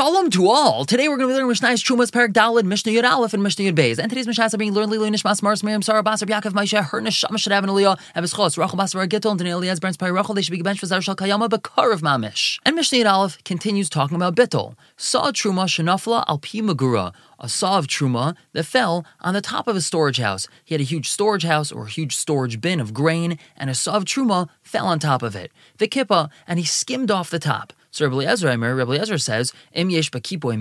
Shalom to all. Today we're going to be learning Mishnah's Chumas Perak Dalid, Mishnah Yud Aleph, and Mishnah Yud Beis. And today's Mishnahs are being learned Lili Nishmas Mars Miriam Sarah Basar Yaakov Maisha Her Neshama Shadav and Aliyah and Beschos Rachel Basar Gittel and Daniel Elias Brents Pai Rachel. They should be bench for Shal Kayama Bakar of Mamish. And Mishnah Yud Aleph continues talking about Bittel. Saw Truma Shanafla Alpi Magura a saw of truma that fell on the top of a storage house. He had a huge storage house or a huge storage bin of grain, and a saw of truma fell on top of it. The kippa, and he skimmed off the top. So Rabbi Rabbi says, Im yesh bakipoy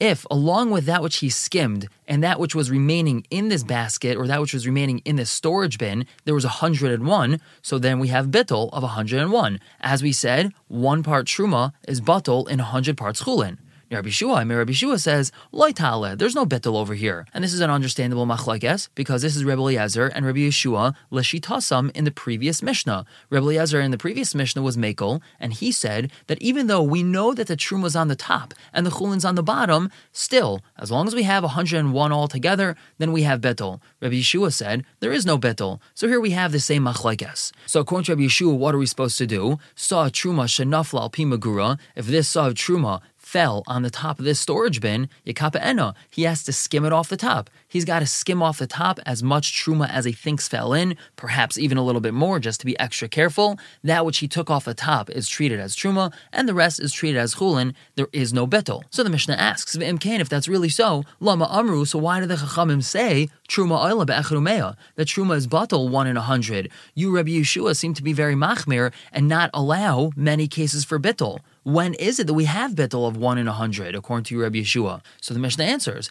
if, along with that which he skimmed and that which was remaining in this basket or that which was remaining in this storage bin, there was 101, so then we have bittel of 101. As we said, one part truma is bittel in 100 parts chulin. Rabbi Shua, Rabbi Shua says, Loitale, there's no betel over here. And this is an understandable machlekes because this is Rabbi Eliezer and Rabbi Yehoshua leshitasam in the previous Mishnah. Rabbi Eliezer in the previous Mishnah was Makel, and he said that even though we know that the trum was on the top and the chulin's on the bottom, still, as long as we have 101 all together, then we have betel. Rabbi Yehoshua said there is no betel. So here we have the same machlekes. So according to Rabbi Yehoshua, what are we supposed to do? Saw truma shenafla pimagura. If this saw truma fell on the top of this storage bin, Yakapa Eno, he has to skim it off the top. He's got to skim off the top as much truma as he thinks fell in, perhaps even a little bit more just to be extra careful. That which he took off the top is treated as truma, and the rest is treated as chulin. There is no betel. So the Mishnah asks, if that's really so, lama amru, so why did the Chachamim say truma oila be'echrumea, that truma is batel one in a hundred? You, Rabbi Yehoshua, seem to be very machmir and not allow many cases for betel. When is it that we have betel of one in a hundred, according to Rabbi Yehoshua? So the Mishnah answers,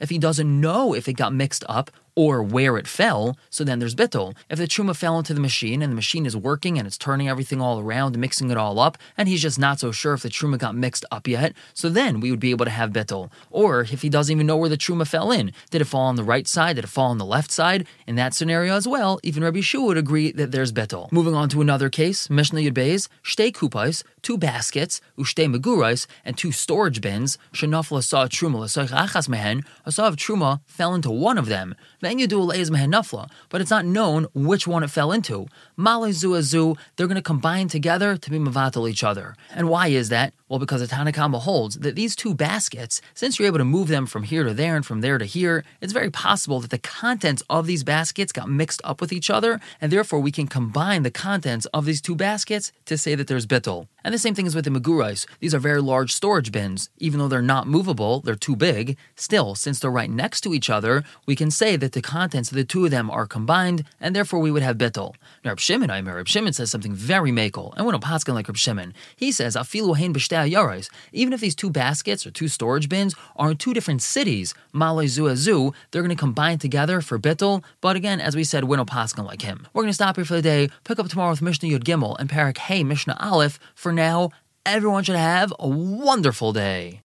If he doesn't know if it got mixed up or where it fell, so then there's bittul. If the truma fell into the machine and the machine is working and it's turning everything all around mixing it all up, and he's just not so sure if the truma got mixed up yet, so then we would be able to have bittul. Or if he doesn't even know where the truma fell in, did it fall on the right side? Did it fall on the left side? In that scenario as well, even Rabbi Shua would agree that there's bittul. Moving on to another case, Mishnah Yud Beis, shtei kupais, two baskets, ushtei megurais, and two storage bins. Shenafla saw truma achas mehen, a saw of truma fell into one of them. Then you do leiz mehenafla, but it's not known which one it fell into. Malay zu they're going to combine together to be mavatal each other. And why is that? Well, because the Tanna Kamma holds that these two baskets, since you're able to move them from here to there and from there to here, it's very possible that the contents of these baskets got mixed up with each other, and therefore we can combine the contents of these two baskets to say that there's bittul. And the same thing is with the megurais. These are very large storage bins. Even though they're not movable, they're too big, still, since they're right next to each other, we can say that the contents of the two of them are combined, and therefore we would have bittul. Now, Reb Shimon, I Reb Shimon says something very makel, and a paskin like Reb Shimon, he says, afilu hein Uh, yarais. Even if these two baskets or two storage bins are in two different cities, Malay Zu they're going to combine together for Bittel. But again, as we said, we're no Paskin like him. We're going to stop here for the day, pick up tomorrow with Mishnah Yud Gimel and Parak Hey Mishnah Aleph. For now, everyone should have a wonderful day.